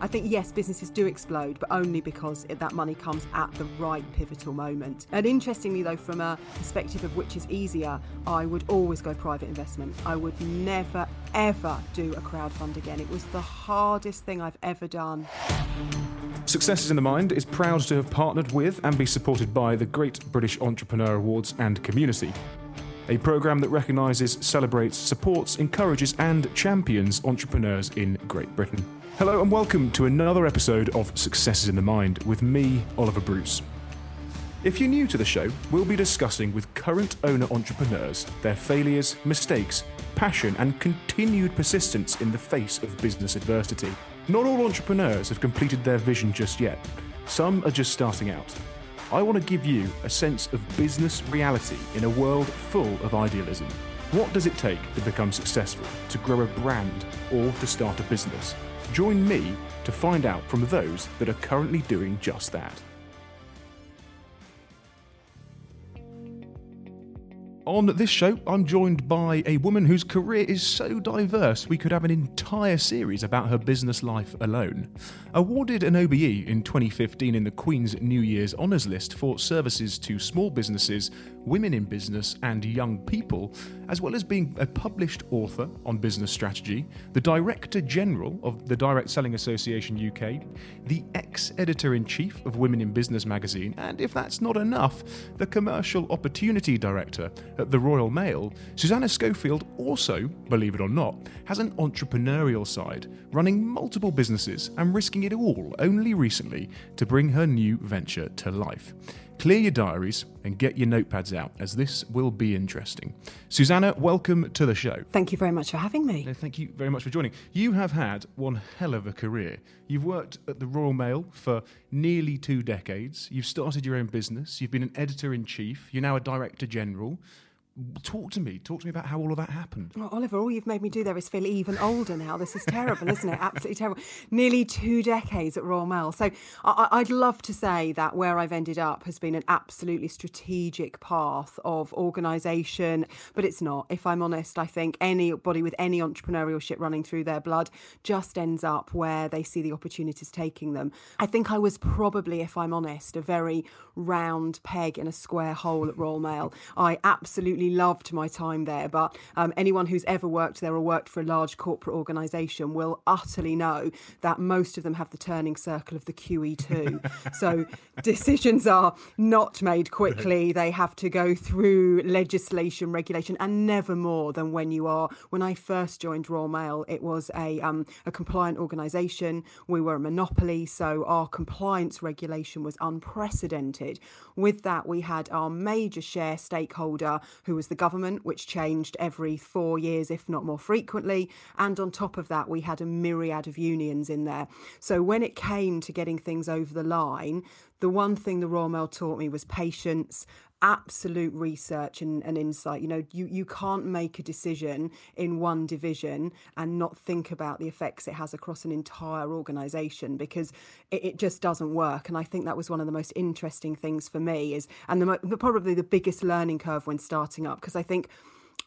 I think, yes, businesses do explode, but only because it, that money comes at the right pivotal moment. And interestingly, though, from a perspective of which is easier, I would always go private investment. I would never, ever do a crowdfund again. It was the hardest thing I've ever done. Successes in the Mind is proud to have partnered with and be supported by the Great British Entrepreneur Awards and Community a programme that recognises, celebrates, supports, encourages, and champions entrepreneurs in Great Britain. Hello, and welcome to another episode of Successes in the Mind with me, Oliver Bruce. If you're new to the show, we'll be discussing with current owner entrepreneurs their failures, mistakes, passion, and continued persistence in the face of business adversity. Not all entrepreneurs have completed their vision just yet, some are just starting out. I want to give you a sense of business reality in a world full of idealism. What does it take to become successful, to grow a brand, or to start a business? Join me to find out from those that are currently doing just that. On this show, I'm joined by a woman whose career is so diverse we could have an entire series about her business life alone. Awarded an OBE in 2015 in the Queen's New Year's Honours List for services to small businesses, women in business, and young people, as well as being a published author on business strategy, the Director General of the Direct Selling Association UK, the ex editor in chief of Women in Business magazine, and if that's not enough, the Commercial Opportunity Director at the Royal Mail, Susanna Schofield also, believe it or not, has an entrepreneurial side, running multiple businesses and risking it all only recently to bring her new venture to life. Clear your diaries and get your notepads out, as this will be interesting. Susanna, welcome to the show. Thank you very much for having me. No, thank you very much for joining. You have had one hell of a career. You've worked at the Royal Mail for nearly two decades. You've started your own business. You've been an editor in chief. You're now a director general. Talk to me. Talk to me about how all of that happened. Well, Oliver, all you've made me do there is feel even older now. This is terrible, isn't it? Absolutely terrible. Nearly two decades at Royal Mail. So I- would love to say that where I've ended up has been an absolutely strategic path of organisation, but it's not. If I'm honest, I think anybody with any entrepreneurship running through their blood just ends up where they see the opportunities taking them. I think I was probably, if I'm honest, a very round peg in a square hole at Royal Mail. I absolutely absolutely loved my time there, but um, anyone who's ever worked there or worked for a large corporate organisation will utterly know that most of them have the turning circle of the QE2. so decisions are not made quickly. They have to go through legislation, regulation, and never more than when you are. When I first joined Royal Mail, it was a, um, a compliant organisation. We were a monopoly, so our compliance regulation was unprecedented. With that, we had our major share stakeholder who who was the government, which changed every four years, if not more frequently. And on top of that, we had a myriad of unions in there. So when it came to getting things over the line, the one thing the Royal Mail taught me was patience absolute research and, and, insight. You know, you, you can't make a decision in one division and not think about the effects it has across an entire organisation because it, it, just doesn't work. And I think that was one of the most interesting things for me is, and the, the probably the biggest learning curve when starting up because I think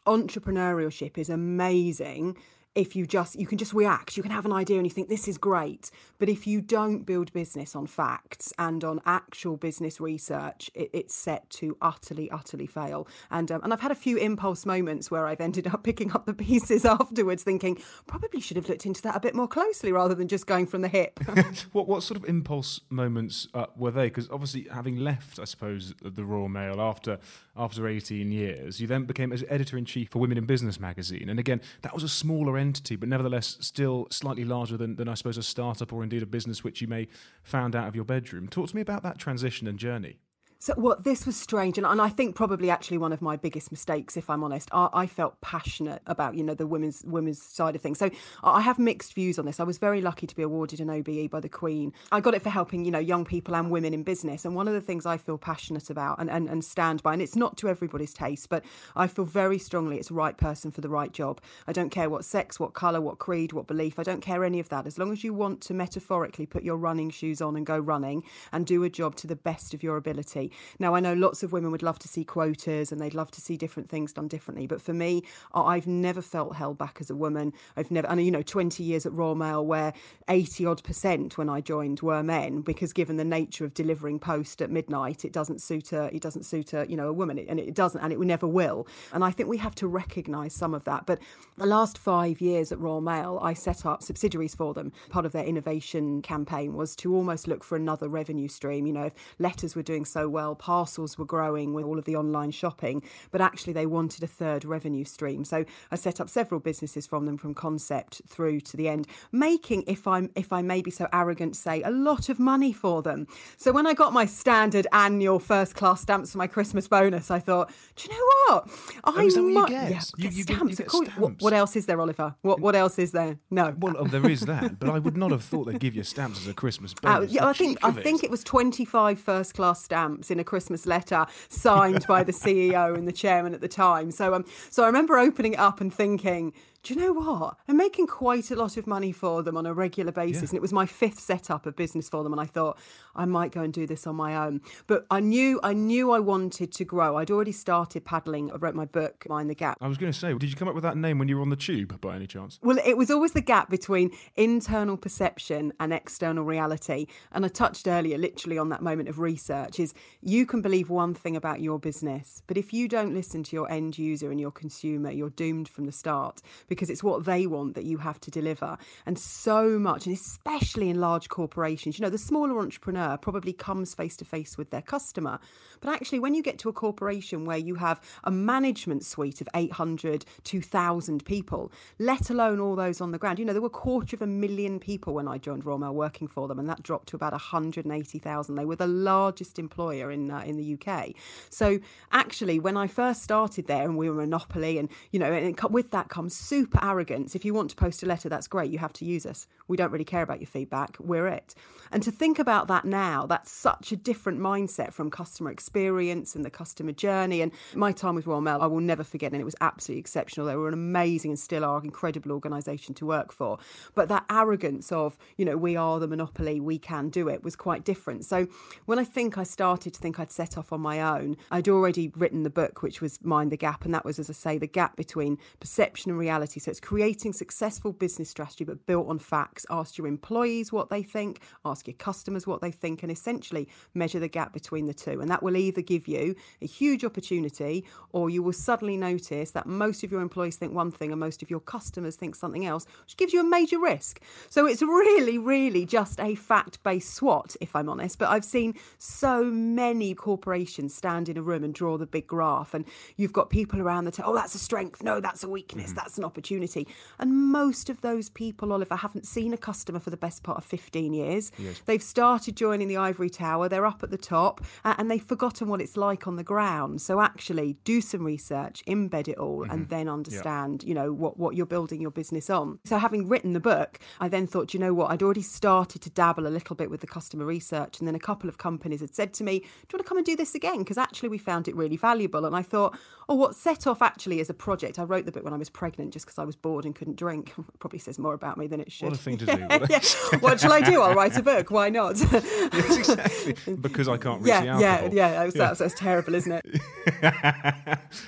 entrepreneurship is amazing if you just you can just react you can have an idea and you think this is great. But if you don't build business on facts and on actual business research it, it's set to utterly utterly fail. And um, and I've had a few impulse moments where I've ended up picking up the pieces afterwards thinking probably should have looked into that a bit more closely rather than just going from the hip. What what sort of impulse moments uh, were they? Because obviously having left I suppose the Royal Mail after after 18 years you then became editor in chief for Women in Business magazine. And again that was a smaller entity, but nevertheless still slightly larger than, than I suppose a startup or indeed a business which you may found out of your bedroom. Talk to me about that transition and journey. So, well, this was strange, and, and I think probably actually one of my biggest mistakes, if I'm honest. I, I, felt passionate about you know the women's women's side of things. So I have mixed views on this. I was very lucky to be awarded an OBE by the Queen. I got it for helping you know young people and women in business. And one of the things I feel passionate about and, and, and stand by, and it's not to everybody's taste, but I feel very strongly it's the right person for the right job. I don't care what sex, what colour, what creed, what belief. I don't care any of that. As long as you want to metaphorically put your running shoes on and go running and do a job to the best of your ability. Now, I know lots of women would love to see quotas and they'd love to see different things done differently. But for me, I've never felt held back as a woman. I've never, and you know, 20 years at Royal Mail where 80 odd percent when I joined were men because given the nature of delivering post at midnight, it doesn't suit a, it doesn't suit a, you know, a woman and it doesn't, and it never will. And I think we have to recognise some of that. But the last five years at Royal Mail, I set up subsidiaries for them. Part of their innovation campaign was to almost look for another revenue stream. You know, if letters were doing so well, parcels were growing with all of the online shopping, but actually they wanted a third revenue stream. So I set up several businesses from them from concept through to the end, making, if I'm if I may be so arrogant, say a lot of money for them. So when I got my standard annual first class stamps for my Christmas bonus, I thought, do you know what? I oh, is that what you get? Yeah, you, you, stamps. Get, get stamps. What, what, else is there, Oliver? What what else is there? No. Well, oh, there is that, but I would not have thought they'd give you stamps as a Christmas uh, bonus. Uh, yeah, I think I think it was 25 first class stamps in a Christmas letter signed by the CEO and the chairman at the time. So um, so I remember opening it up and thinking, do you know what? I'm making quite a lot of money for them on a regular basis. Yeah. And it was my fifth setup of business for them. And I thought I might go and do this on my own. But I knew I knew I wanted to grow. I'd already started paddling. I wrote my book, Mind the Gap. I was going to say, did you come up with that name when you were on the tube by any chance? Well, it was always the gap between internal perception and external reality. And I touched earlier literally on that moment of research is you can believe one thing about your business, but if you don't listen to your end user and your consumer, you're doomed from the start because it's what they want that you have to deliver. And so much, and especially in large corporations, you know, the smaller entrepreneur probably comes face to face with their customer. But actually, when you get to a corporation where you have a management suite of 800, 2,000 people, let alone all those on the ground, you know, there were a quarter of a million people when I joined Mail working for them, and that dropped to about 180,000. They were the largest employer in uh, in the UK. So actually, when I first started there, and we were a monopoly, and you know, and it, with that comes super arrogance. If you want to post a letter, that's great. You have to use us. We don't really care about your feedback. We're it. And to think about that now, that's such a different mindset from customer experience and the customer journey. And my time with Royal Mail, I will never forget. And it was absolutely exceptional. They were an amazing and still are incredible organisation to work for. But that arrogance of, you know, we are the monopoly, we can do it was quite different. So when I think I started to think I'd set off on my own, I'd already written the book, which was Mind the Gap. And that was, as I say, the gap between perception and reality. So it's creating successful business strategy, but built on facts. Ask your employees what they think, ask your customers what they think, and essentially measure the gap between the two. And that will either give you a huge opportunity or you will suddenly notice that most of your employees think one thing and most of your customers think something else, which gives you a major risk. So it's really, really just a fact based SWOT, if I'm honest. But I've seen so many corporations stand in a room and draw the big graph, and you've got people around the table, oh, that's a strength, no, that's a weakness, mm-hmm. that's an opportunity. And most of those people, Oliver, haven't seen a customer for the best part of 15 years. Yes. They've started joining the ivory tower, they're up at the top, and they've forgotten what it's like on the ground. So actually, do some research, embed it all, mm-hmm. and then understand, you know, what, what you're building your business on. So having written the book, I then thought, you know what, I'd already started to dabble a little bit with the customer research. And then a couple of companies had said to me, you want to come and do this again? Because actually we found it really valuable. And I thought, oh, what set off actually as a project, I wrote the book when I was pregnant just because I was bored and couldn't drink. Probably says more about me than it should. What a thing to do. What, yeah. what shall I do? I'll write a book. Why not? yes, exactly. Because I can't reach yeah, the alcohol. Yeah, yeah. That's, yeah. That's, that's terrible, isn't it?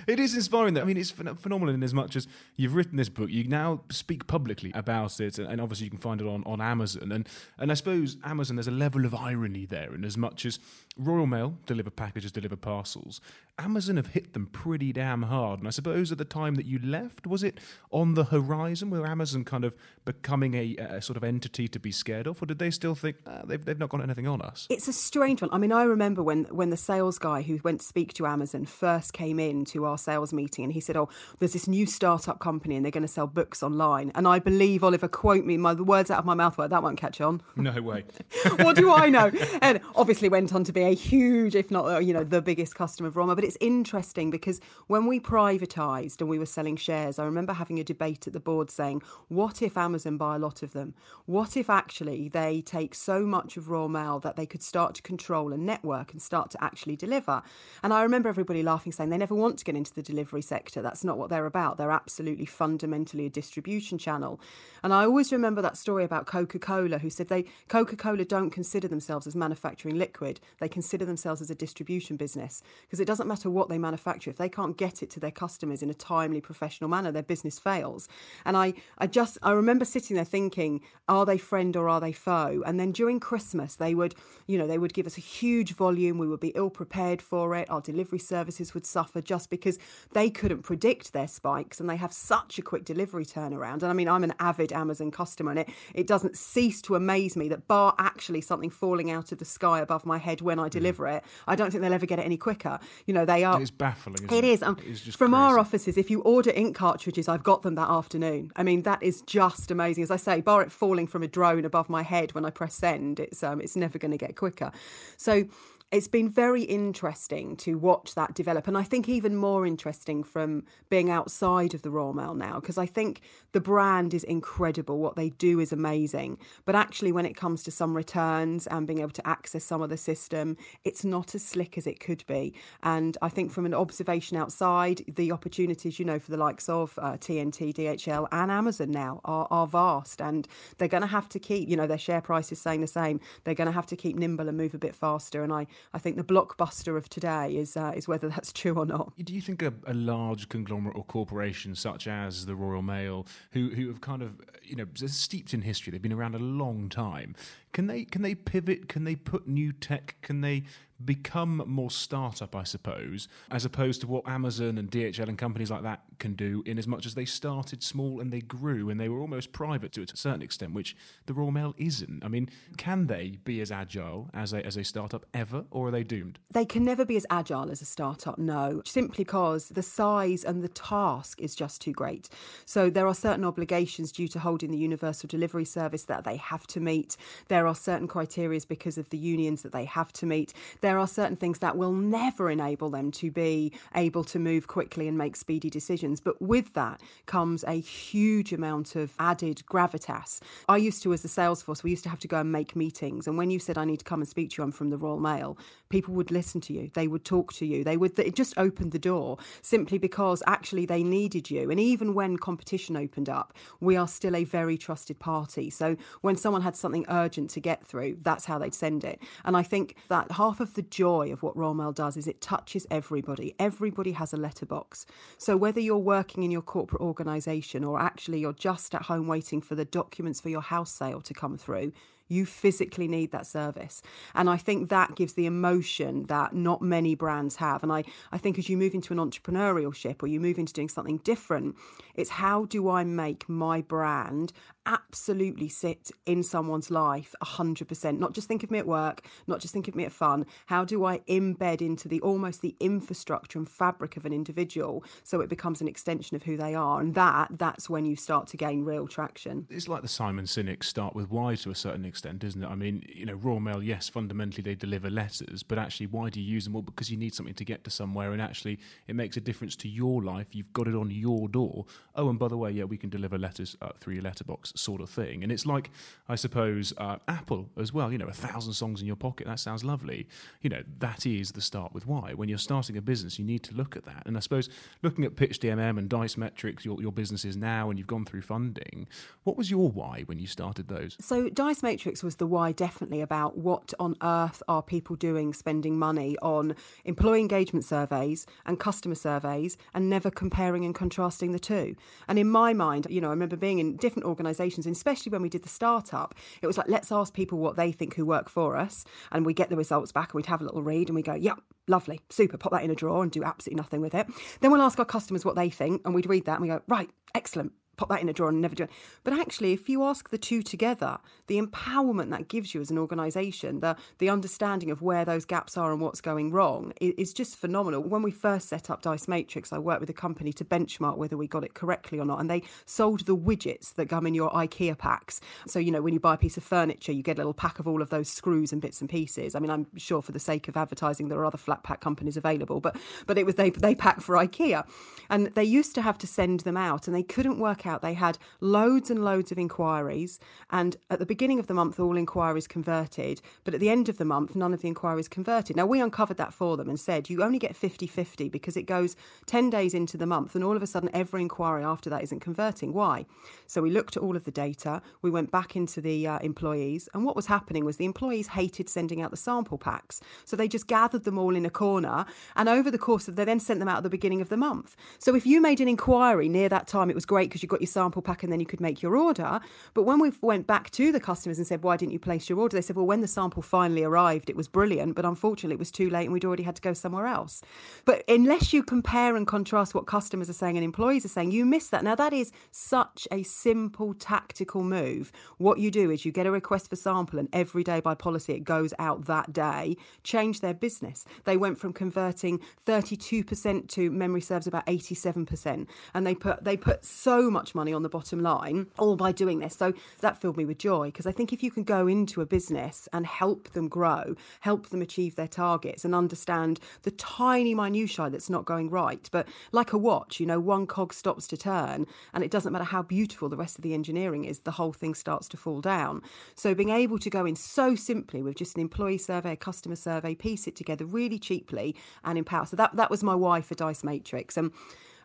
it is inspiring. That I mean, it's phenomenal in as much as you've written this book. You now speak publicly about it, and, and obviously you can find it on, on Amazon. And and I suppose Amazon, there's a level of irony there, in as much as Royal Mail deliver packages, deliver parcels. Amazon have hit them pretty damn hard. And I suppose at the time that you left, was it on the horizon? Were Amazon kind of becoming a, a sort of entity to be scared of? Or did they still think ah, they've, they've not got anything on us? It's a strange one. I mean, I remember when, when the sales guy who went to speak to Amazon first came in to our sales meeting and he said, Oh, there's this new startup company and they're going to sell books online. And I believe, Oliver, quote me, my, the words out of my mouth were, That won't catch on. No way. what do I know? And obviously went on to be a huge, if not, uh, you know, the biggest customer of Royal Mail. But it's interesting because when we privatised and we were selling shares, I remember having a debate at the board saying, what if Amazon buy a lot of them? What if actually they take so much of Royal Mail that they could start to control a network and start to actually deliver? And I remember everybody laughing, saying they never want to get into the delivery sector. That's not what they're about. They're absolutely fundamentally a distribution channel. And I always remember that story about Coca Cola, who said they Coca Cola don't consider themselves as manufacturing liquid. They consider themselves as a distribution business because it doesn't matter what they manufacture. If they can't get it to their customers in a timely, professional manner, their business fails. And I, I just, I remember sitting there thinking, are they friend or are they foe? And then during Christmas, they would, you know, they would give us a huge volume. We would be ill prepared for it. Our delivery services would suffer just because they couldn't predict their spikes and they have such a quick delivery turnaround. And I mean, I'm an avid Amazon customer and it, it doesn't cease to amaze me that bar actually something falling out of the sky above my head when I deliver mm. it, I don't think they'll ever get it any quicker. You know, they are. It's baffling. It, it is. Um, from crazy. our offices, if you order ink cartridges, I've got them that afternoon. I mean, that is just amazing. As I say, bar it falling from a drone above my head when I press send, it's um, it's never going to get quicker. So it's been very interesting to watch that develop. And I think even more interesting from being outside of the Royal Mail now, because I think the brand is incredible. What they do is amazing. But actually, when it comes to some returns and being able to access some of the system, it's not as slick as it could be. And I think from an observation outside, the opportunities, you know, for the likes of uh, TNT, DHL, and Amazon now are, are vast. And they're going to have to keep, you know, their share price is saying the same. They're going to have to keep nimble and move a bit faster. And I, I think the blockbuster of today is uh, is whether that's true or not. Do you think a, a, large conglomerate or corporation such as the Royal Mail, who who have kind of you know steeped in history, they've been around a long time, can they can they pivot? Can they put new tech? Can they become more startup, I suppose, as opposed to what Amazon and DHL and companies like that can do, in as much as they started small and they grew and they were almost private to a certain extent, which the Royal Mail isn't. I mean, can they be as agile as a, as a startup ever, or are they doomed? They can never be as agile as a startup, no, simply because the size and the task is just too great. So there are certain obligations due to holding the universal delivery service that they have to meet. There are certain criteria because of the unions that they have to meet there are certain things that will never enable them to be able to move quickly and make speedy decisions. But with that comes a huge amount of added gravitas. I used to, as a sales force, we used to have to go and make meetings. And when you said, I need to come and speak to you, I'm from the Royal Mail, people would listen to you. They would talk to you. They would, it just opened the door simply because actually they needed you. And even when competition opened up, we are still a very trusted party. So when someone had something urgent to get through, that's how they'd send it. And I think that half of the joy of what Royal Mail does is it touches everybody. Everybody has a letterbox. So whether you're working in your corporate organisation or actually you're just at home waiting for the documents for your house sale to come through, you physically need that service. And I think that gives the emotion that not many brands have. And I, I think as you move into an entrepreneurial ship or you move into doing something different, it's how do I make my brand absolutely sit in someone's life 100%? Not just think of me at work, not just think of me at fun. How do I embed into the almost the infrastructure and fabric of an individual so it becomes an extension of who they are? And that that's when you start to gain real traction. It's like the Simon Sinek start with why to a certain extent isn't it? I mean, you know, Royal Mail, yes, fundamentally they deliver letters, but actually, why do you use them? Well, because you need something to get to somewhere, and actually, it makes a difference to your life. You've got it on your door. Oh, and by the way, yeah, we can deliver letters uh, through your letterbox, sort of thing. And it's like, I suppose, uh, Apple as well. You know, a thousand songs in your pocket. That sounds lovely. You know, that is the start with why. When you're starting a business, you need to look at that. And I suppose looking at Pitch DMM and Dice Matrix, your your business is now, and you've gone through funding. What was your why when you started those? So Dice Matrix was the why definitely about what on earth are people doing spending money on employee engagement surveys and customer surveys and never comparing and contrasting the two. And in my mind, you know, I remember being in different organisations, and especially when we did the startup, it was like, let's ask people what they think who work for us. And we get the results back and we'd have a little read and we go, yep, lovely, super, pop that in a drawer and do absolutely nothing with it. Then we'll ask our customers what they think and we'd read that and we go, right, excellent pop that in a drawer and never do it. But actually, if you ask the two together, the empowerment that gives you as an organisation, the the understanding of where those gaps are and what's going wrong is, just phenomenal. When we first set up Dice Matrix, I worked with a company to benchmark whether we got it correctly or not, and they sold the widgets that come in your IKEA packs. So you know when you buy a piece of furniture, you get a little pack of all of those screws and bits and pieces. I mean, I'm sure for the sake of advertising, there are other flat pack companies available, but but it was they they pack for IKEA, and they used to have to send them out, and they couldn't work They had loads and loads of inquiries, and at the beginning of the month, all inquiries converted, but at the end of the month, none of the inquiries converted. Now we uncovered that for them and said you only get 50-50 because it goes 10 days into the month, and all of a sudden every inquiry after that isn't converting. Why? So we looked at all of the data. We went back into the uh, employees, and what was happening was the employees hated sending out the sample packs, so they just gathered them all in a corner, and over the course of they then sent them out at the beginning of the month. So if you made an inquiry near that time, it was great because you got your sample pack and then you could make your order. But when we went back to the customers and said, why didn't you place your order? They said, well, when the sample finally arrived, it was brilliant, but unfortunately it was too late and we'd already had to go somewhere else. But unless you compare and contrast what customers are saying and employees are saying, you miss that. Now, that is such a simple tactical move. What you do is you get a request for sample and every day by policy it goes out that day, change their business. They went from converting 32% to memory serves about 87% and they put they put so much money on the bottom line all by doing this. So that filled me with joy because I think if you can go into a business and help them grow, help them achieve their targets and understand the tiny minutiae that's not going right, but like a watch, you know, one cog stops to turn and it doesn't matter how beautiful the rest of the engineering is, the whole thing starts to fall down. So being able to go in so simply with just an employee survey, a customer survey, piece it together really cheaply and empower. So that that was my why for Dice Matrix. And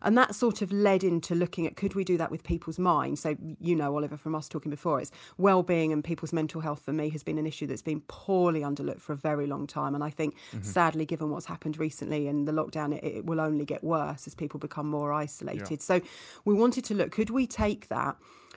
and that sort of led into looking at could we do that with people's minds? So, you know, Oliver, from us talking before, it's well-being and people's mental health for me has been an issue that's been poorly underlooked for a very long time. And I think, mm-hmm. sadly, given what's happened recently and the lockdown, it, it, will only get worse as people become more isolated. Yeah. So, we wanted to look: could we take that?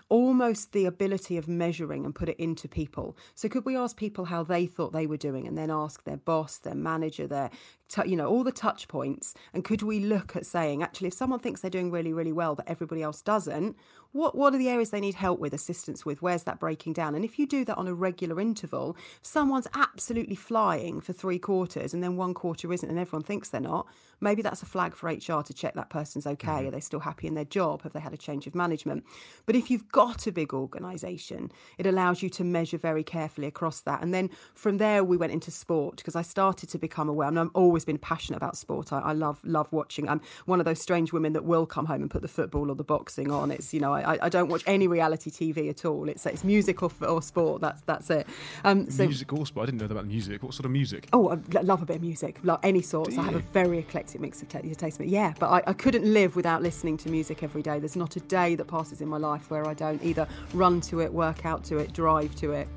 Almost the ability of measuring and put it into people. So, could we ask people how they thought they were doing and then ask their boss, their manager, their t- you know, all the touch points. And could we look at saying, actually, if someone thinks they're doing really, really well, but everybody else doesn't, what, what are the areas they need help with, assistance with? Where's that breaking down? And if you do that on a regular interval, someone's absolutely flying for three quarters and then one quarter isn't, and everyone thinks they're not, maybe that's a flag for HR to check that person's okay. Mm-hmm. Are they still happy in their job? Have they had a change of management? But if you've got a big organisation, it allows you to measure very carefully across that. And then from there, we went into sport because I started to become aware. And I'm always been passionate about sport. I, I, love love watching. I'm one of those strange women that will come home and put the football or the boxing on. It's you know I, I don't watch any reality TV at all. It's it's music or, or sport. That's that's it. Um, so, music or sport. I didn't know about music. What sort of music? Oh, I love a bit of music. like any sorts. I have a very eclectic mix of t- taste. But yeah, but I, I couldn't live without listening to music every day. There's not a day that passes in my life where I don't either run to it, work out to it, drive to it.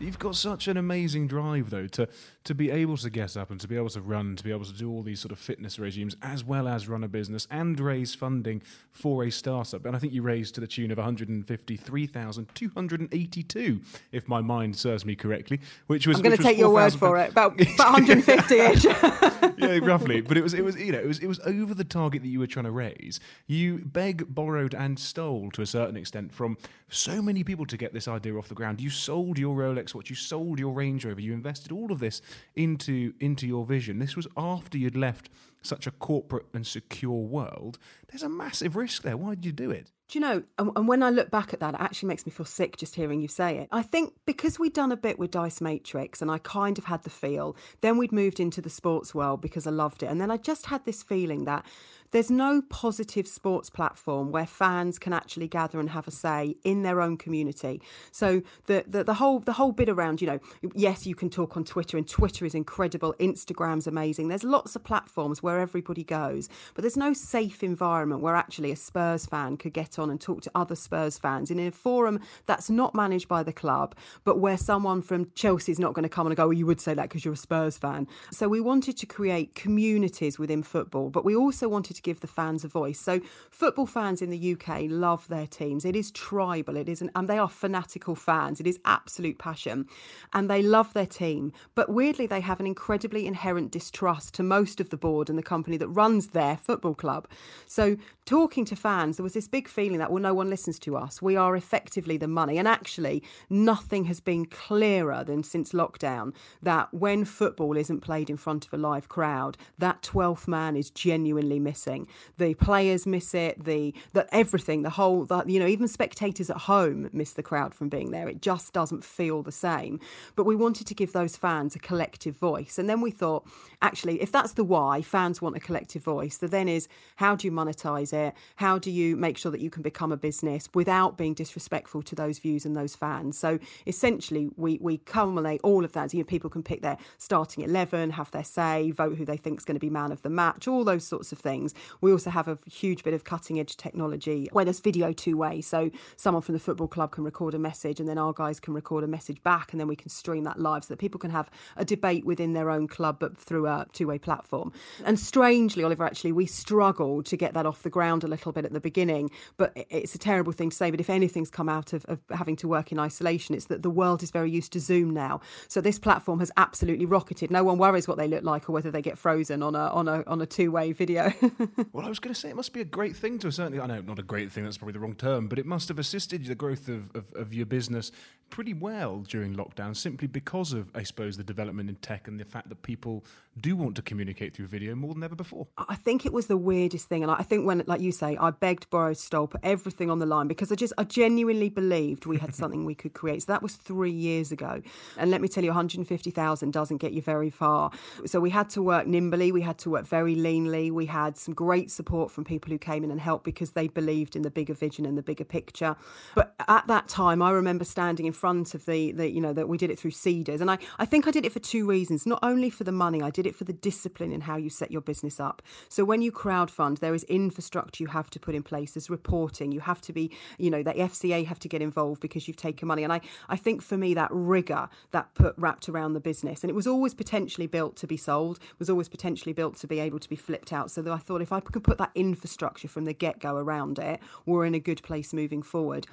You've got such an amazing drive, though, to to be able to get up and to be able to run, to be able to do all these sort of fitness regimes, as well as run a business and raise funding for a startup. And I think you raised to the tune of 153,282, if my mind serves me correctly. Which was I'm going to take your word for it, about, about 150ish. yeah, roughly. But it was it was you know it was it was over the target that you were trying to raise. You begged, borrowed, and stole to a certain extent from so many people to get this idea off the ground. You sold your Rolex watch, you sold your Range Rover, you invested all of this into into your vision. This was after you'd left such a corporate and secure world. There's a massive risk there. Why did you do it? Do you know, and, when I look back at that, it actually makes me feel sick just hearing you say it. I think because we'd done a bit with Dice Matrix and I kind of had the feel, then we'd moved into the sports world because I loved it. And then I just had this feeling that there's no positive sports platform where fans can actually gather and have a say in their own community. So the, the, the whole the whole bit around, you know, yes, you can talk on Twitter and Twitter is incredible, Instagram's amazing. There's lots of platforms where everybody goes, but there's no safe environment where actually a Spurs fan could get on and talk to other Spurs fans in a forum that's not managed by the club, but where someone from Chelsea is not going to come and go, well, you would say that because you're a Spurs fan. So we wanted to create communities within football, but we also wanted to give the fans a voice. So, football fans in the UK love their teams. It is tribal, it is, an, and they are fanatical fans. It is absolute passion, and they love their team. But weirdly, they have an incredibly inherent distrust to most of the board and the company that runs their football club. So, talking to fans, there was this big feeling that, well, no one listens to us. We are effectively the money. And actually, nothing has been clearer than since lockdown that when football isn't played in front of a live crowd, that 12th man is genuinely missing. The players miss it, the that everything, the whole that you know, even spectators at home miss the crowd from being there. It just doesn't feel the same. But we wanted to give those fans a collective voice. And then we thought, actually, if that's the why, fans want a collective voice, the then is how do you monetize it? How do you make sure that you can become a business without being disrespectful to those views and those fans? So essentially we we culminate all of that. So, you know, people can pick their starting eleven, have their say, vote who they think is going to be man of the match, all those sorts of things. We also have a huge bit of cutting edge technology where there's video two way. So someone from the football club can record a message and then our guys can record a message back and then we can stream that live so that people can have a debate within their own club but through a two way platform. And strangely, Oliver, actually, we struggled to get that off the ground a little bit at the beginning, but it's a terrible thing to say. But if anything's come out of, of having to work in isolation, it's that the world is very used to Zoom now. So this platform has absolutely rocketed. No one worries what they look like or whether they get frozen on a on a on a two way video. well, I was going to say it must be a great thing to a certain. I know not a great thing. That's probably the wrong term, but it must have assisted the growth of, of, of your business pretty well during lockdown, simply because of I suppose the development in tech and the fact that people do want to communicate through video more than ever before. I think it was the weirdest thing, and I think when, like you say, I begged, borrowed, stole, put everything on the line because I just I genuinely believed we had something we could create. So that was three years ago, and let me tell you, 150,000 doesn't get you very far. So we had to work nimbly, we had to work very leanly. We had some great support from people who came in and helped because they believed in the bigger vision and the bigger picture. But at that time, I remember standing in front of the, the you know, that we did it through Seedrs, and I I think I did it for two reasons. Not only for the money, I did it for the discipline in how you set your business up. So when you crowdfund, there is infrastructure you have to put in place. There's reporting. You have to be, you know, the FCA have to get involved because you've taken money. And I, I think for me, that rigor that put wrapped around the business, and it was always potentially built to be sold, was always potentially built to be able to be flipped out. So I thought if I could put that infrastructure from the get go around it, we're in a good place moving forward.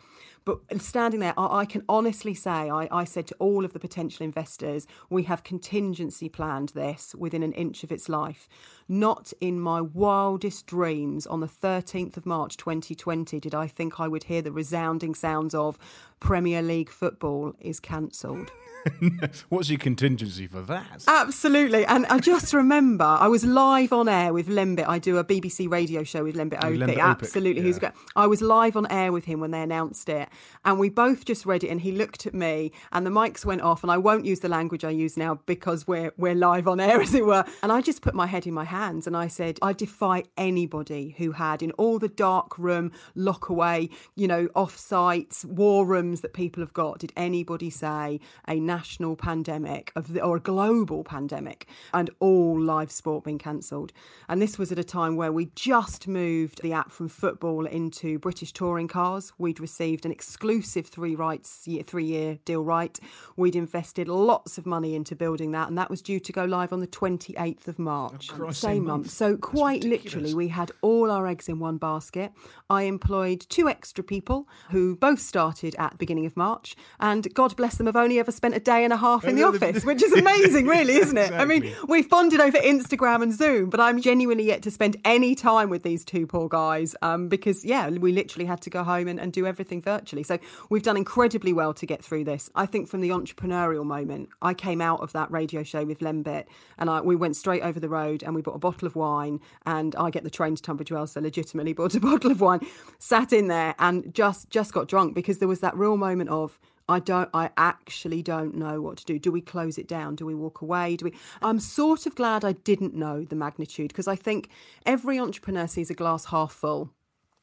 But standing there, I, I can honestly say, I, I said to all of the potential investors, we have contingency planned this within an inch of its life. Not in my wildest dreams on the 13th of March 2020 did I think I would hear the resounding sounds of Premier League football is cancelled. What's your contingency for that? Absolutely. And I just remember I was live on air with Lembit. I do a BBC radio show with Lembit oh, Öpik. Lembit Absolutely. yeah. Who's great. I was live on air with him when they announced it. And we both just read it and he looked at me and the mics went off. And I won't use the language I use now because we're we're live on air, as it were. And I just put my head in my hands and I said, I defy anybody who had in all the dark room, lock away, you know, off sites, war rooms that people have got, did anybody say a national pandemic of the, or a global pandemic and all live sport being cancelled. And this was at a time where we just moved the app from football into British touring cars. We'd received an exclusive three rights three year deal right. We'd invested lots of money into building that, and that was due to go live on the 28th of March, Oh, Christ, same month. month. So quite literally, we had all our eggs in one basket. I employed two extra people who both started at beginning of March, and God bless them, have only ever spent a day and a half in the office, which is amazing, really, isn't it? I mean, we've bonded over Instagram and Zoom, but I'm genuinely yet to spend any time with these two poor guys um, because, yeah, we literally had to go home and, and do everything virtually. So we've done incredibly well to get through this. I think from the entrepreneurial moment, I came out of that radio show with Lembit and I, we went straight over the road and we bought a bottle of wine and I get the train to Tunbridge Wells, so legitimately bought a bottle of wine, sat in there and just just got drunk because there was that real moment of I don't I actually don't know what to do. Do we close it down? Do we walk away? Do we I'm sort of glad I didn't know the magnitude because I think every entrepreneur sees a glass half full.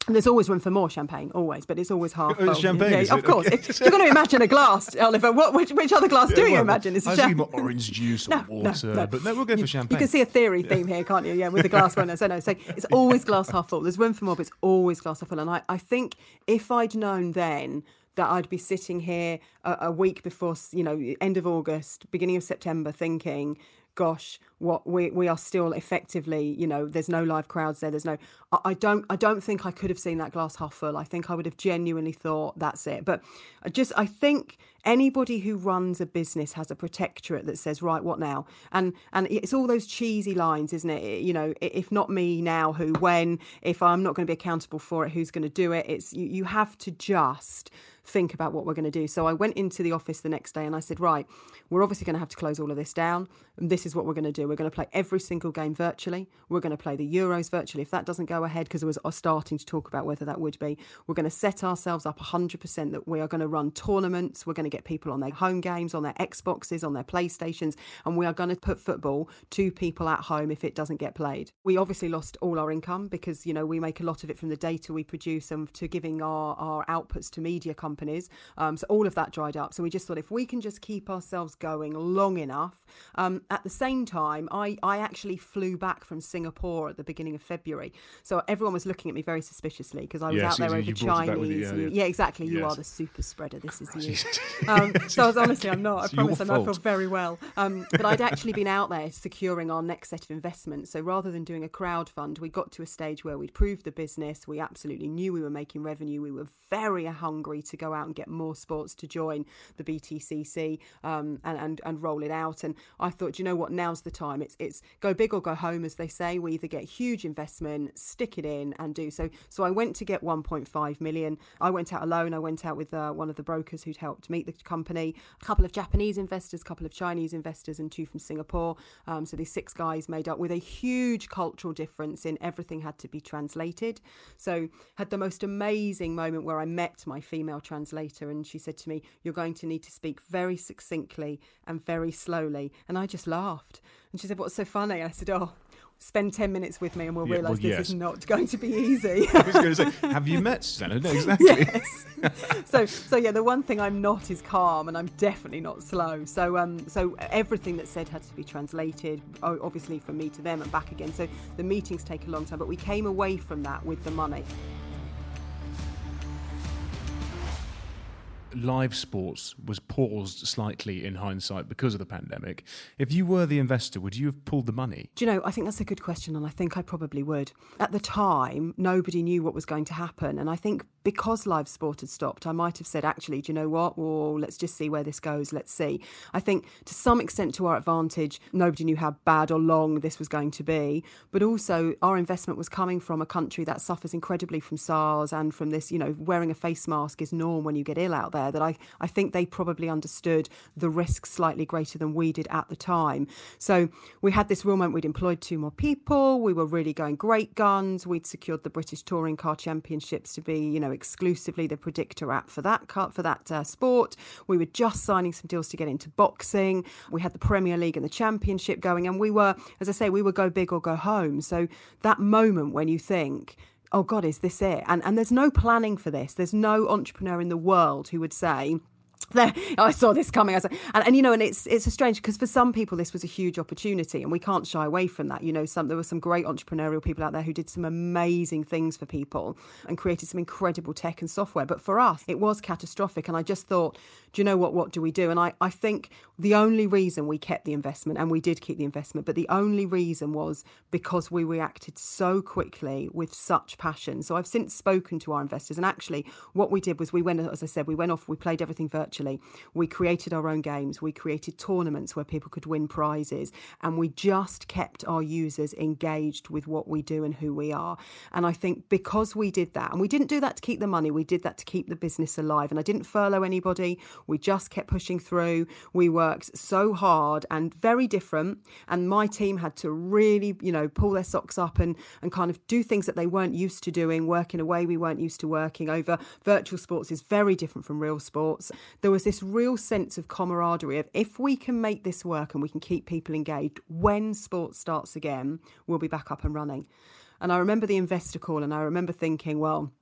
And there's always room for more champagne, always, but it's always half Oh, full. champagne, Yeah, of course. Okay. If you're going to imagine a glass, Oliver, what, which, which other glass do you imagine? It's I a was thinking champagne. more orange juice or No, no, water, no. but no, we'll go You- for champagne. You can see a theory theme here, can't you? Yeah, with the glass winner. So no, so it's always glass half full. There's room for more, but it's always glass half full. And I, I think if I'd known then that I'd be sitting here a, a week before, you know, end of August, beginning of September, thinking, gosh, what we we are still effectively, you know, there's no live crowds there. There's no. I, I don't. I don't think I could have seen that glass half full. I think I would have genuinely thought that's it. But I just, I think anybody who runs a business has a protectorate that says, right, what now? And and it's all those cheesy lines, isn't it? You know, if not me now, who? When? If I'm not going to be accountable for it, who's going to do it? It's you, you have to just think about what we're going to do. So I went into the office the next day and I said, right, we're obviously going to have to close all of this down. This is what we're going to do. We're going to play every single game virtually. We're going to play the Euros virtually. If that doesn't go ahead, because I was starting to talk about whether that would be, we're going to set ourselves up 100% that we are going to run tournaments. We're going to get people on their home games, on their Xboxes, on their PlayStations, and we are going to put football to people at home if it doesn't get played. We obviously lost all our income because, you know, we make a lot of it from the data we produce and to giving our, our outputs to media companies. Um, so all of that dried up. So we just thought if we can just keep ourselves going long enough. Um, at the same time, I, I actually flew back from Singapore at the beginning of February. So everyone was looking at me very suspiciously because I was yeah, out there over Chinese. Yeah, exactly. You are the super spreader. This is you. um, so I was honestly, I'm not. I it's promise. I know I feel very well. Um, but I'd actually been out there securing our next set of investments. So rather than doing a crowd fund, we got to a stage where we'd proved the business. We absolutely knew we were making revenue. We were very hungry to go out and get more sports to join the BTCC um, and, and and roll it out. And I thought, you know what, now's the time. It's it's go big or go home, as they say. We either get huge investment, stick it in, and do so. So I went to get 1.5 million. I went out alone. I went out with uh, one of the brokers who'd helped meet the company, a couple of Japanese investors, a couple of Chinese investors, and two from Singapore. Um, so these six guys made up with a huge cultural difference in everything had to be translated. So had the most amazing moment where I met my female translator, and she said to me, "You're going to need to speak very succinctly and very slowly." And I just laughed. And she said, What's so funny? And I said, Oh, spend 10 minutes with me and we'll yeah, realise well, this yes. is not going to be easy. I was going to say, have you met Susanna? No, exactly. Yes. so, so yeah, the one thing I'm not is calm and I'm definitely not slow. So, um, so everything that's said had to be translated, obviously from me to them and back again. So the meetings take a long time, but we came away from that with the money. Live sports was paused slightly in hindsight because of the pandemic. If you were the investor, would you have pulled the money? Do you know, I think that's a good question, and I think I probably would. At the time, nobody knew what was going to happen, and I think because live sport had stopped, I might have said, actually, do you know what? Well, let's just see where this goes. Let's see. I think to some extent, to our advantage, nobody knew how bad or long this was going to be, but also our investment was coming from a country that suffers incredibly from SARS and from this, you know, wearing a face mask is norm when you get ill out there that I, I think they probably understood the risk slightly greater than we did at the time. So we had this real moment. We'd employed two more people. We were really going great guns. We'd secured the British Touring Car Championships to be, you know, exclusively the predictor app for that for that uh, sport. We were just signing some deals to get into boxing. We had the Premier League and the Championship going, and we were, as I say, we were go big or go home. So that moment when you think oh God, is this it? And and there's no planning for this. There's no entrepreneur in the world who would say, there, I saw this coming. I said, and, and you know, and it's it's a strange because for some people this was a huge opportunity, and we can't shy away from that. You know, some there were some great entrepreneurial people out there who did some amazing things for people and created some incredible tech and software. But for us, it was catastrophic, and I just thought, do you know what? What do we do? And I I think the only reason we kept the investment, and we did keep the investment, but the only reason was because we reacted so quickly with such passion. So I've since spoken to our investors, and actually, what we did was we went, as I said, we went off, we played everything virtually actually. We created our own games, we created tournaments where people could win prizes, and we just kept our users engaged with what we do and who we are. And I think because we did that, and we didn't do that to keep the money, we did that to keep the business alive. And I didn't furlough anybody, we just kept pushing through. We worked so hard and very different. And my team had to really, you know, pull their socks up and, and kind of do things that they weren't used to doing, work in a way we weren't used to working over. Virtual sports is very different from real sports. There was this real sense of camaraderie of if we can make this work and we can keep people engaged, when sports starts again, we'll be back up and running. And I remember the investor call and I remember thinking, well,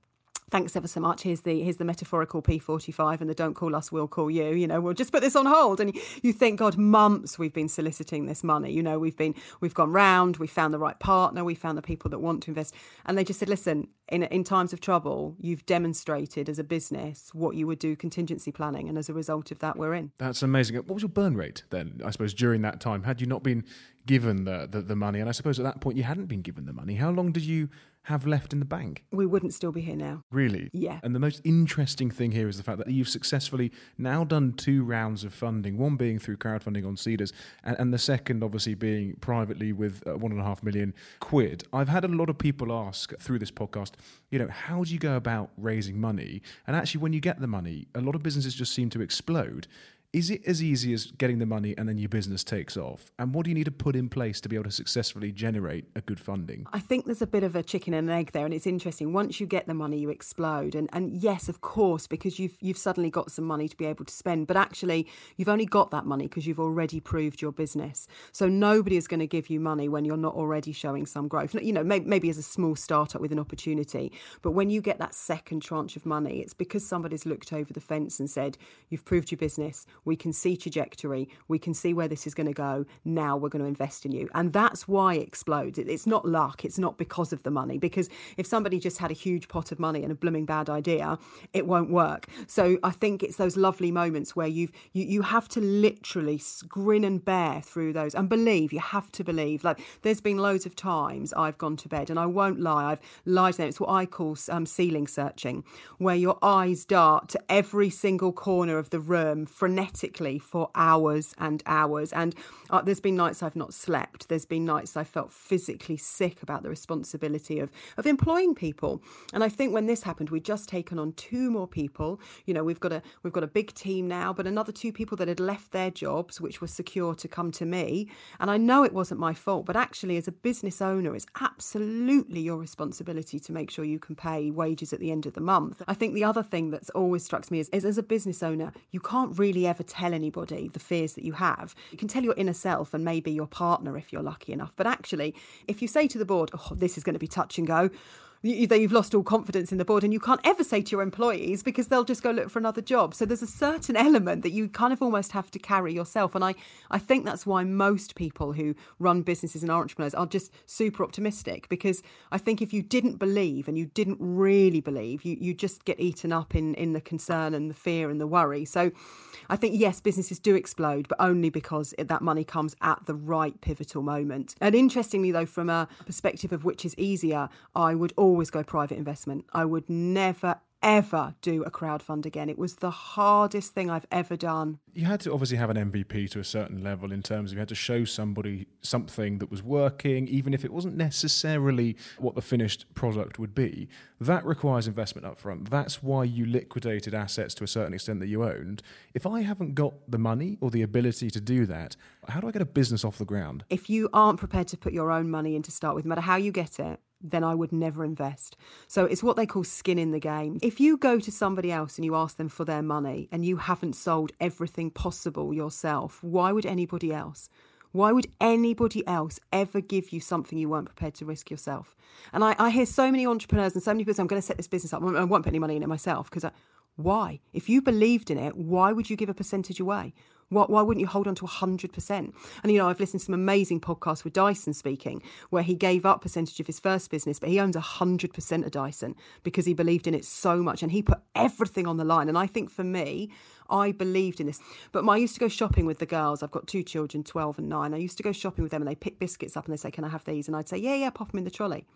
thanks ever so much. Here's the here's the metaphorical P45 and the don't call us, we'll call you. You know, we'll just put this on hold. And you think, God, months we've been soliciting this money. You know, we've been we've gone round, we found the right partner, we found the people that want to invest, and they just said, listen, in in times of trouble, you've demonstrated as a business what you would do contingency planning, and as a result of that, we're in. That's amazing. What was your burn rate then? I suppose during that time, had you not been given the, the, the money, and I suppose at that point you hadn't been given the money. How long did you have left in the bank? We wouldn't still be here now. Really? Yeah. And the most interesting thing here is the fact that you've successfully now done two rounds of funding, one being through crowdfunding on Seedrs, and, and the second obviously being privately with uh, one and a half million quid. I've had a lot of people ask through this podcast, you know, how do you go about raising money? And actually, when you get the money, a lot of businesses just seem to explode. Is it as easy as getting the money and then your business takes off? And what do you need to put in place to be able to successfully generate a good funding? I think there's a bit of a chicken and an egg there, and it's interesting. Once you get the money, you explode. And and yes, of course, because you've you've suddenly got some money to be able to spend. But actually, you've only got that money because you've already proved your business. So nobody is going to give you money when you're not already showing some growth. You know, maybe, maybe as a small startup with an opportunity. But when you get that second tranche of money, it's because somebody's looked over the fence and said, "You've proved your business." We can see trajectory. We can see where this is going to go. Now we're going to invest in you. And that's why it explodes. It's not luck. It's not because of the money. Because if somebody just had a huge pot of money and a blooming bad idea, it won't work. So I think it's those lovely moments where you've you, you have to literally grin and bear through those and believe. You have to believe. Like there's been loads of times I've gone to bed and I won't lie. I've lied to them. It's what I call um, ceiling searching, where your eyes dart to every single corner of the room frenetically for hours and hours. And uh, there's been nights I've not slept. There's been nights I felt physically sick about the responsibility of, of employing people. And I think when this happened, we'd just taken on two more people. You know, we've got a we've got a big team now, but another two people that had left their jobs, which were secure to come to me. And I know it wasn't my fault, but actually, as a business owner, it's absolutely your responsibility to make sure you can pay wages at the end of the month. I think the other thing that's always struck me is, is as a business owner, you can't really ever tell anybody the fears that you have. You can tell your inner self and maybe your partner if you're lucky enough. But actually, if you say to the board, oh, this is going to be touch and go, you've lost all confidence in the board and you can't ever say to your employees because they'll just go look for another job. So there's a certain element that you kind of almost have to carry yourself. And i i think that's why most people who run businesses and are entrepreneurs are just super optimistic because i think if you didn't believe and you didn't really believe you you just get eaten up in in the concern and the fear and the worry. So I think, yes, businesses do explode, but only because that money comes at the right pivotal moment. And interestingly, though, from a perspective of which is easier, I would always go private investment. I would never, ever do a crowdfund again. It was the hardest thing I've ever done. You had to obviously have an MVP to a certain level in terms of you had to show somebody something that was working, even if it wasn't necessarily what the finished product would be. That requires investment up front. That's why you liquidated assets to a certain extent that you owned. If I haven't got the money or the ability to do that, how do I get a business off the ground? If you aren't prepared to put your own money in to start with, no matter how you get it, then I would never invest. So it's what they call skin in the game. If you go to somebody else and you ask them for their money and you haven't sold everything possible yourself, why would anybody else? Why would anybody else ever give you something you weren't prepared to risk yourself? And I, I hear so many entrepreneurs and so many people say, I'm going to set this business up. I won't put any money in it myself because why? If you believed in it, why would you give a percentage away? Why, why wouldn't you hold on to 100%? And, you know, I've listened to some amazing podcasts with Dyson speaking, where he gave up percentage of his first business, but he owns 100% of Dyson because he believed in it so much and he put everything on the line. And I think for me, I believed in this. But I used to go shopping with the girls. I've got two children, 12 and 9. I used to go shopping with them and they pick biscuits up and they say, Can I have these? And I'd say, Yeah, yeah, pop them in the trolley.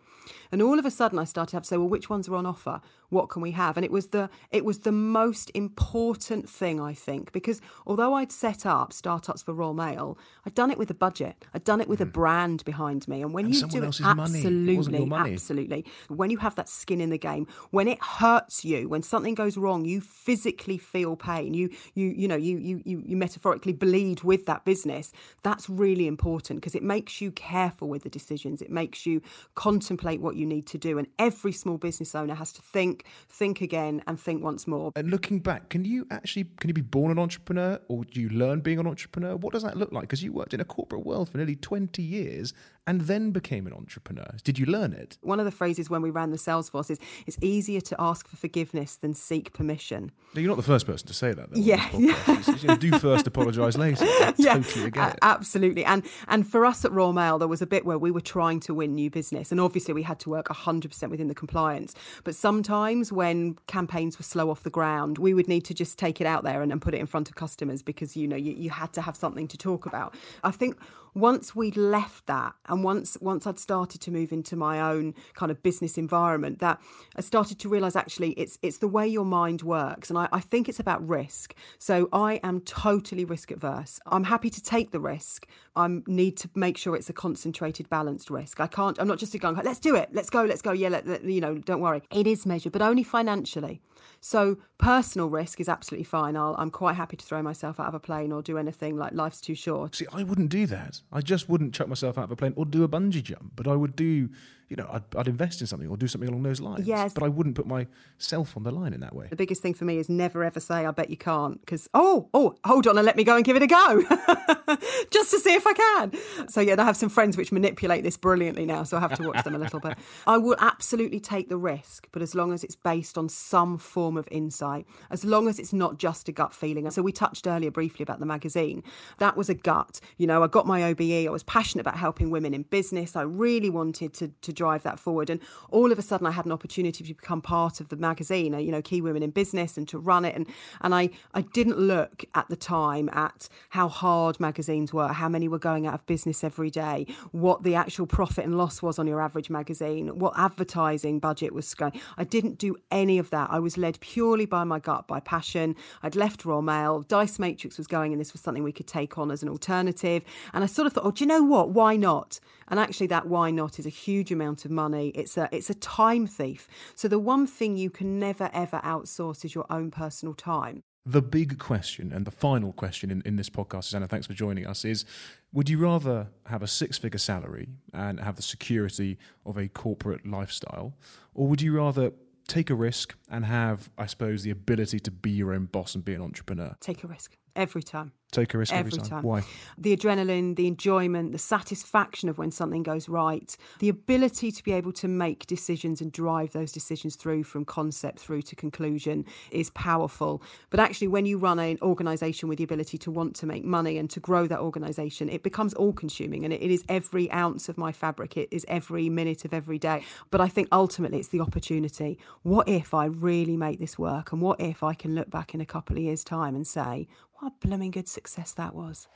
And all of a sudden I started to have to say, Well, which ones are on offer? What can we have? And it was the it was the most important thing, I think, because although I'd set up startups for Royal Mail, I'd done it with a budget. I'd done it with mm. a brand behind me. And when and you do it absolutely, absolutely. When you have that skin in the game, when it hurts you, when something goes wrong, you physically feel pain. You you you you know you you you, you metaphorically bleed with that business that's really important because it makes you careful with the decisions it makes you contemplate what you need to do and every small business owner has to think think again and think once more. And looking back can you actually can you be born an entrepreneur or do you learn being an entrepreneur? What does that look like? Because you worked in a corporate world for nearly 20 years and then became an entrepreneur? Did you learn it? One of the phrases when we ran the Salesforce is it's easier to ask for forgiveness than seek permission. No, you're not the first person to say that. Though, yeah, yeah. do first, apologise later. I yeah, totally absolutely. And and for us at Royal Mail, there was a bit where we were trying to win new business, and obviously we had to work 100% within the compliance. But sometimes when campaigns were slow off the ground, we would need to just take it out there and, and put it in front of customers because you know you, you had to have something to talk about. I think once we'd left that and once once I'd started to move into my own kind of business environment that I started to realize actually it's it's the way your mind works. And I, I think it's about risk. So I am totally risk adverse I'm happy to take the risk. I need to make sure it's a concentrated balanced risk. I can't I'm not just a going let's do it. Let's go. Let's go. Yeah let, let, you know don't worry. It is measured but only financially so personal risk is absolutely fine. i am quite happy to throw myself out of a plane or do anything like life's too short. See, I wouldn't do that. I just wouldn't chuck myself out of a plane or do a bungee jump. But I would do you know, I'd, I'd, invest in something or do something along those lines. Yes. But I wouldn't put myself on the line in that way. The biggest thing for me is never ever say, I bet you can't, because, oh, oh, hold on and let me go and give it a go, just to see if I can. So, yeah, I have some friends which manipulate this brilliantly now, so I have to watch them a little bit. I will absolutely take the risk, but as long as it's based on some form of insight, as long as it's not just a gut feeling. So, we touched earlier briefly about the magazine. That was a gut. You know, I got my OBE, I was passionate about helping women in business. I really wanted to, to drive that forward. And all of a sudden, I had an opportunity to become part of the magazine, uh, you know, Key Women in Business, and to run it. And and I I didn't look at the time at how hard magazines were, how many were going out of business every day, what the actual profit and loss was on your average magazine, what advertising budget was going. I didn't do any of that. I was led purely by my gut, by passion. I'd left Royal Mail, Dice Matrix was going, and this was something we could take on as an alternative. And I sort of thought, oh, do you know what? Why not? And actually, that why not is a huge amount of money. It's a it's a time thief. So the one thing you can never ever outsource is your own personal time. The big question and the final question in, in this podcast, Susanna, thanks for joining us, is would you rather have a six figure salary and have the security of a corporate lifestyle, or would you rather take a risk and have, I suppose, the ability to be your own boss and be an entrepreneur? Take a risk every time. Take a risk every, every time. time. Why? The adrenaline, the enjoyment, the satisfaction of when something goes right, the ability to be able to make decisions and drive those decisions through from concept through to conclusion is powerful. But actually, when you run an organisation with the ability to want to make money and to grow that organisation, it becomes all consuming and it is every ounce of my fabric. It is every minute of every day. But I think ultimately it's the opportunity. What if I really make this work? And what if I can look back in a couple of years' time and say, blooming good success that was.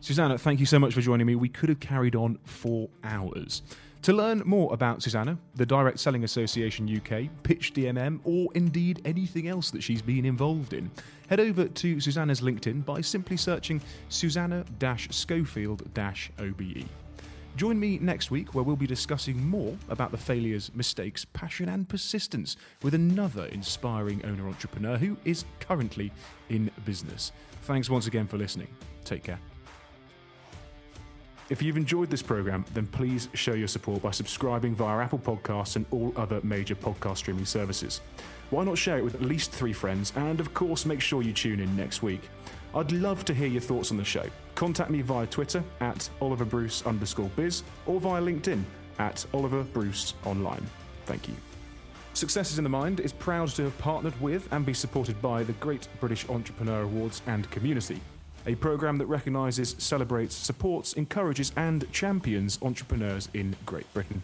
Susanna, thank you so much for joining me. We could have carried on for hours. To learn more about Susanna, the Direct Selling Association UK, Pitch DMM, or indeed anything else that she's been involved in, head over to Susanna's LinkedIn by simply searching Susanna Schofield OBE. Join me next week where we'll be discussing more about the failures, mistakes, passion, and persistence with another inspiring owner entrepreneur who is currently in business. Thanks once again for listening. Take care. If you've enjoyed this program, then please show your support by subscribing via Apple Podcasts and all other major podcast streaming services. Why not share it with at least three friends? And of course, make sure you tune in next week. I'd love to hear your thoughts on the show. Contact me via Twitter at Oliver Bruce underscore biz or via LinkedIn at Oliver Bruce Online. Thank you. Success is in the Mind is proud to have partnered with and be supported by the Great British Entrepreneur Awards and Community, a programme that recognises, celebrates, supports, encourages, and champions entrepreneurs in Great Britain.